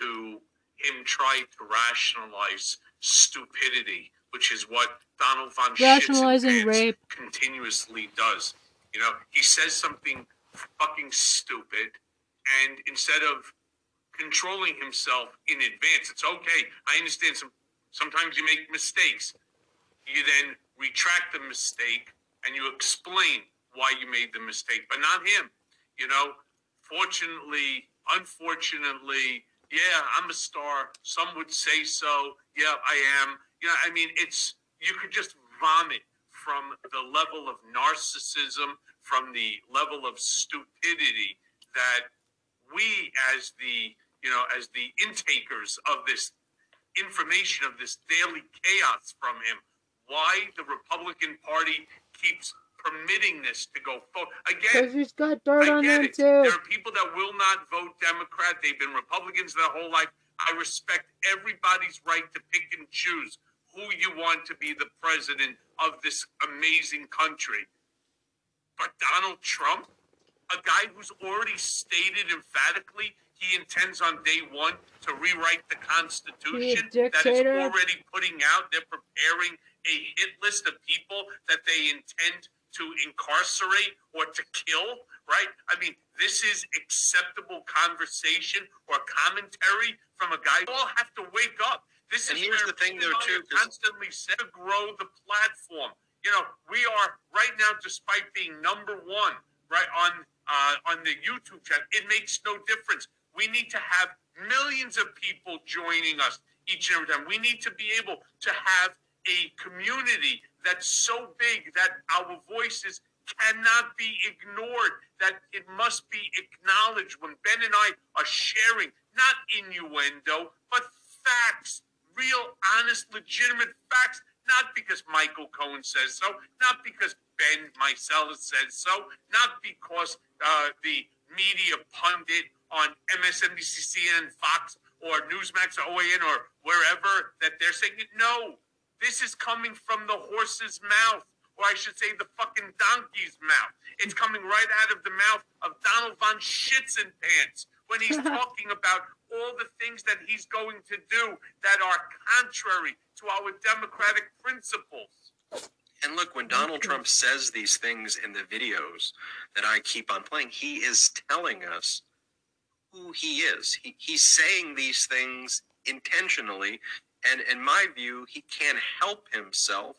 to him try to rationalize stupidity, which is what Donald von Rationalizing Schitzenpants rape. continuously does. You know, he says something fucking stupid, and instead of controlling himself in advance, it's okay. I understand some. Sometimes you make mistakes. You then retract the mistake and you explain why you made the mistake, but not him. You know, fortunately, unfortunately, yeah, I'm a star. Some would say so. Yeah, I am. You know, I mean, it's you could just vomit from the level of narcissism, from the level of stupidity that we, as the you know, as the intakers of this information of this daily chaos from him, why the Republican Party keeps permitting this to go forward. Again, Because he's got dirt I on them it. too. There are people that will not vote Democrat. They've been Republicans their whole life. I respect everybody's right to pick and choose who you want to be the president of this amazing country. But Donald Trump, a guy who's already stated emphatically he intends on day one to rewrite the Constitution, that is already putting out, they're preparing a hit list of people that they intend to incarcerate or to kill, right? I mean, this is acceptable conversation or commentary from a guy. We all have to wake up. This And is here's where the thing, though, Bill too, constantly said to grow the platform. You know, we are right now, despite being number one, right on uh, on the YouTube channel. It makes no difference. We need to have millions of people joining us each and every time. We need to be able to have a community that's so big that our voices cannot be ignored, that it must be acknowledged when Ben and I are sharing not innuendo, but facts, real, honest, legitimate facts, not because Michael Cohen says so, not because Ben Meiselas says so, not because uh, the media pundit on MSNBC, CNN, Fox, or Newsmax, or OAN, or wherever that they're saying it. No, this is coming from the horse's mouth, or I should say, the fucking donkey's mouth. It's coming right out of the mouth of Donald von Shits and Pants when he's talking about all the things that he's going to do that are contrary to our democratic principles. And look, when Donald Trump says these things in the videos that I keep on playing, he is telling us who he is. He, he's saying these things intentionally. And in my view, he can't help himself,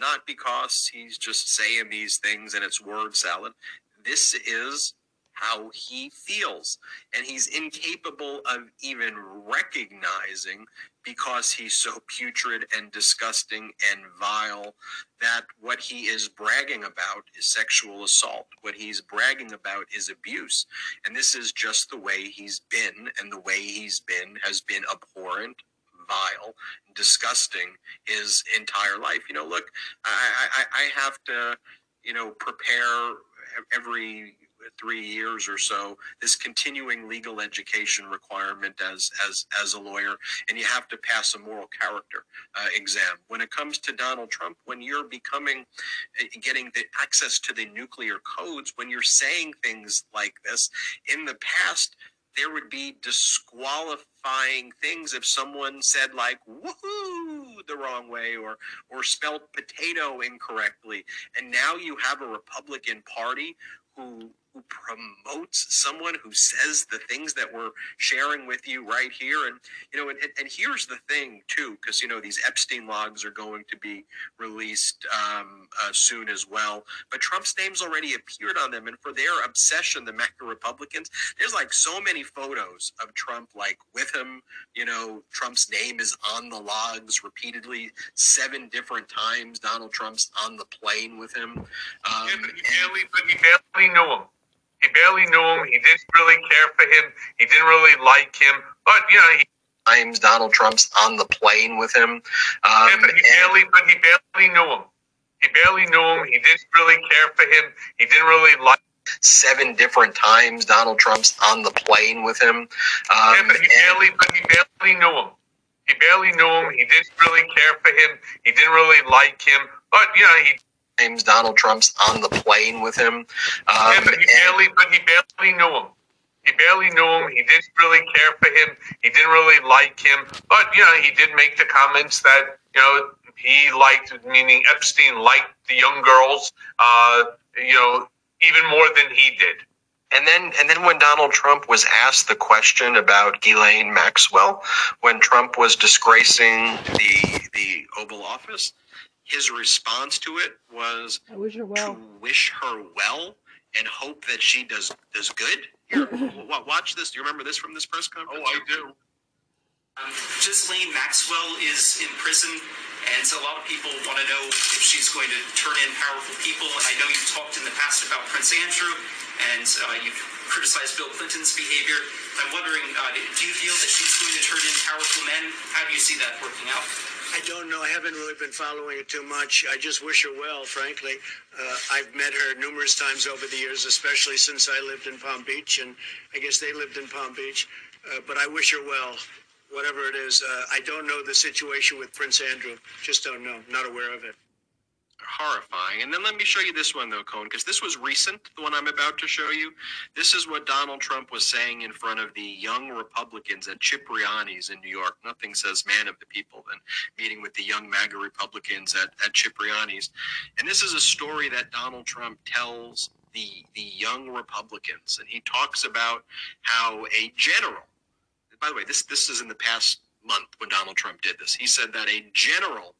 not because he's just saying these things and it's word salad. This is how he feels. And he's incapable of even recognizing because he's so putrid and disgusting and vile that what he is bragging about is sexual assault. What he's bragging about is abuse. And this is just the way he's been, and the way he's been has been abhorrent, vile, disgusting his entire life. You know, look, I, I, I have to, you know, prepare every three years or so this continuing legal education requirement as as as a lawyer and you have to pass a moral character uh, exam. When it comes to donald trump when you're becoming uh, getting the access to the nuclear codes when you're saying things like this in the past there would be disqualifying things if someone said like woohoo the wrong way or or spelled potato incorrectly. And now you have a republican party who who promotes someone who says the things that we're sharing with you right here. And, you know, and, and here's the thing, too, because, you know, these Epstein logs are going to be released um, uh, soon as well. But Trump's name's already appeared on them. And for their obsession, the MAGA Republicans, there's like so many photos of Trump, like with him. You know, Trump's name is on the logs repeatedly, seven different times. Donald Trump's on the plane with him. Um, yeah, but he barely, but he barely knew him. He barely knew him. He didn't really care for him. He didn't really like him. But you know, he times Donald Trump's on the plane with him. Um, yeah, but he barely, but he barely knew him. He barely knew him. He didn't really care for him. He didn't really like. Seven different times Donald Trump's on the plane with him. Um, yeah, but he barely, but he barely knew him. He barely knew him. He didn't really care for him. He didn't really like him. But you know, he times Donald Trump's on the plane with him. Um, yeah, but he barely, but he barely knew him. He barely knew him. He didn't really care for him. He didn't really like him. But you know, he did make the comments that you know he liked, meaning Epstein liked the young girls. Uh, you know, even more than he did. And then, and then when Donald Trump was asked the question about Ghislaine Maxwell, when Trump was disgracing the the Oval Office, his response to it was I wish her well. to wish her well and hope that she does does good. Here, watch this. Do you remember this from this press conference? Oh, I do. Um, Ghislaine Maxwell is in prison, and so a lot of people want to know if she's going to turn in powerful people. I know you've talked in the past about Prince Andrew, and uh, you've criticized Bill Clinton's behavior. I'm wondering, uh, do you feel that she's going to turn in powerful men? How do you see that working out? I don't know. I haven't really been following it too much. I just wish her well, frankly. Uh, I've met her numerous times over the years, especially since I lived in Palm Beach, and I guess they lived in Palm Beach. Uh, but I wish her well, whatever it is. Uh, I don't know the situation with Prince Andrew. Just don't know. Not aware of it. Horrifying. And then let me show you this one, though, Cohen, because this was recent, the one I'm about to show you. This is what Donald Trump was saying in front of the young Republicans at Cipriani's in New York. Nothing says man of the people than meeting with the young MAGA Republicans at, at Cipriani's. And this is a story that Donald Trump tells the, the young Republicans. And he talks about how a general, by the way, this, this is in the past month when Donald Trump did this. He said that a general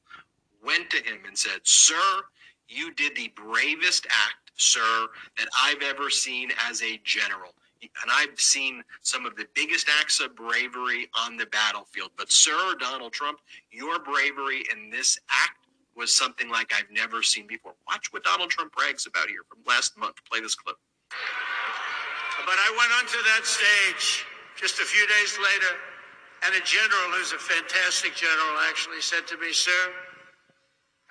went to him and said, Sir, you did the bravest act, sir, that I've ever seen as a general. And I've seen some of the biggest acts of bravery on the battlefield. But, sir, Donald Trump, your bravery in this act was something like I've never seen before. Watch what Donald Trump brags about here from last month. Play this clip. But I went onto that stage just a few days later And a general who's a fantastic general actually said to me, Sir,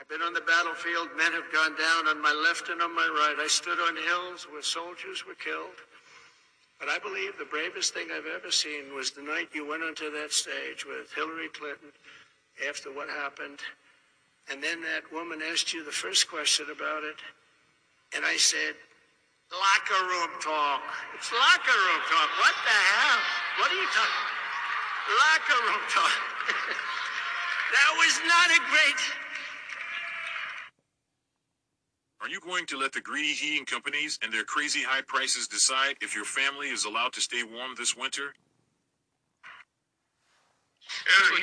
I've been on the battlefield. Men have gone down on my left and on my right. I stood on hills where soldiers were killed. But I believe the bravest thing I've ever seen was the night you went onto that stage with Hillary Clinton after what happened. And then that woman asked you the first question about it. And I said, locker room talk. It's locker room talk. What the hell? What are you talking? Locker room talk. that was not a great Are you going to let the greedy heating companies and their crazy high prices decide if your family is allowed to stay warm this winter? Uh, a,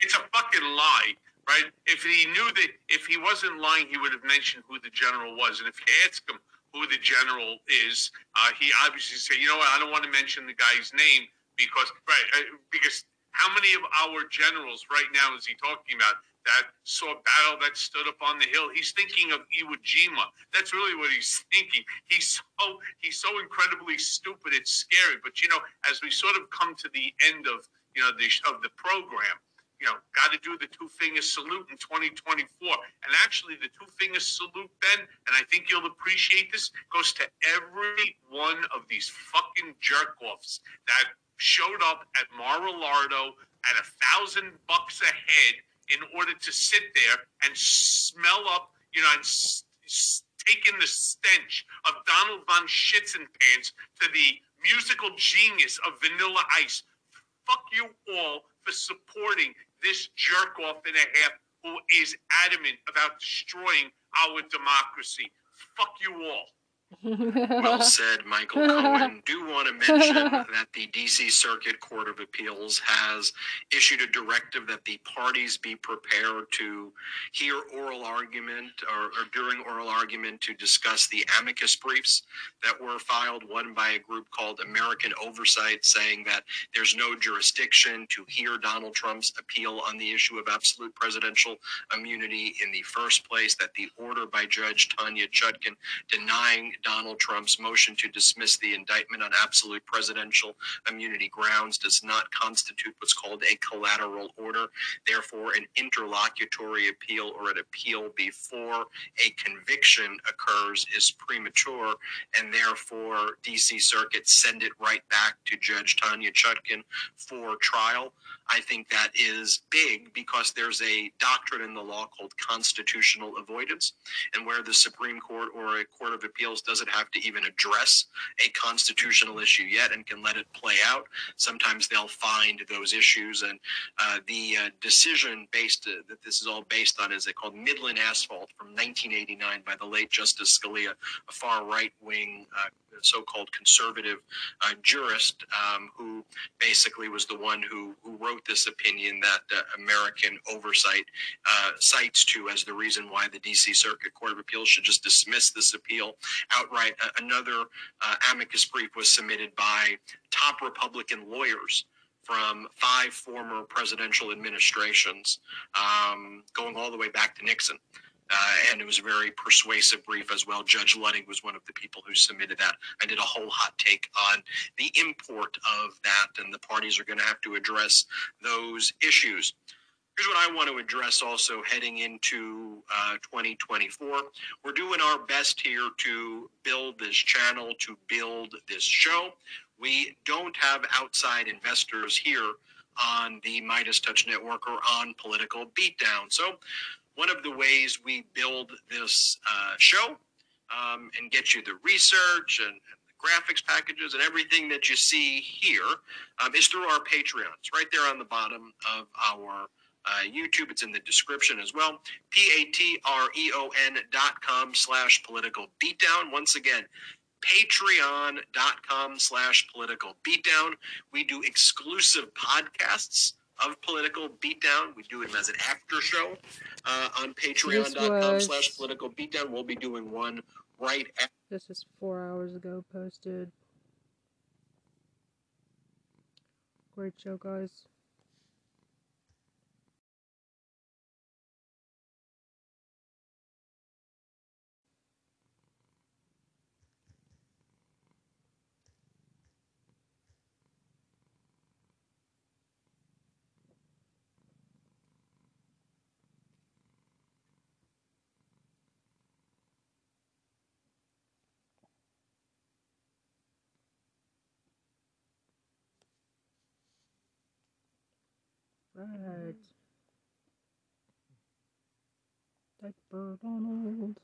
it's a fucking lie, right? If he knew that, if he wasn't lying, he would have mentioned who the general was. And if you ask him who the general is, uh, he obviously said, you know what, I don't want to mention the guy's name because, right, uh, because how many of our generals right now is he talking about? That saw battle that stood up on the hill. He's thinking of Iwo Jima. That's really what he's thinking. He's so he's so incredibly stupid. It's scary. But you know, as we sort of come to the end of you know the of the program, you know, got to do the two finger salute in 2024. And actually, the two finger salute then, and I think you'll appreciate this, goes to every one of these fucking jerk offs that showed up at Mar-a-Lardo at a thousand bucks a head in order to sit there and smell up, you know, and s- s- take in the stench of Donald von Schitzenpants to the musical genius of Vanilla Ice. Fuck you all for supporting this jerk off and a half who is adamant about destroying our democracy. Fuck you all well said, Michael Cohen. Do want to mention that the DC Circuit Court of Appeals has issued a directive that the parties be prepared to hear oral argument or, or during oral argument to discuss the amicus briefs that were filed, one by a group called American Oversight, saying that there's no jurisdiction to hear Donald Trump's appeal on the issue of absolute presidential immunity in the first place, that the order by Judge Tanya Chutkan denying Donald Trump's motion to dismiss the indictment on absolute presidential immunity grounds does not constitute what's called a collateral order. Therefore, an interlocutory appeal or an appeal before a conviction occurs is premature, and therefore, DC Circuit send it right back to Judge Tanya Chutkan for trial. I think that is big because there's a doctrine in the law called constitutional avoidance, and where the Supreme Court or a court of appeals doesn't have to even address a constitutional issue yet and can let it play out. Sometimes they'll find those issues, and uh, the uh, decision based uh, that this is all based on is it called Midland Asphalt from 1989 by the late Justice Scalia, a far right wing uh, so-called conservative uh, jurist um, who basically was the one who, who wrote this opinion that uh, American oversight uh, cites to as the reason why the D.C. Circuit Court of Appeals should just dismiss this appeal outright. another uh, amicus brief was submitted by top Republican lawyers from five former presidential administrations, um, going all the way back to Nixon. Uh, and it was a very persuasive brief as well. Judge Luttig was one of the people who submitted that. I did a whole hot take on the import of that, and the parties are going to have to address those issues. Here's what I want to address also heading into uh, 2024. We're doing our best here to build this channel, to build this show. We don't have outside investors here on the Midas Touch Network or on Political Beatdown. So one of the ways we build this uh, show um, and get you the research and, and, the graphics packages and everything that you see here um, is through our Patreons, right there on the bottom of our uh, YouTube. It's in the description as well. P-A-T-R-E-O-N dot com slash political beatdown. Once again, patreon.com slash political beatdown. We do exclusive podcasts of Political Beatdown. We do them as an after show uh, on patreon.com slash political beatdown. We'll be doing one right after. This is four hours ago posted. Great show, guys. Right. Diaper Donald.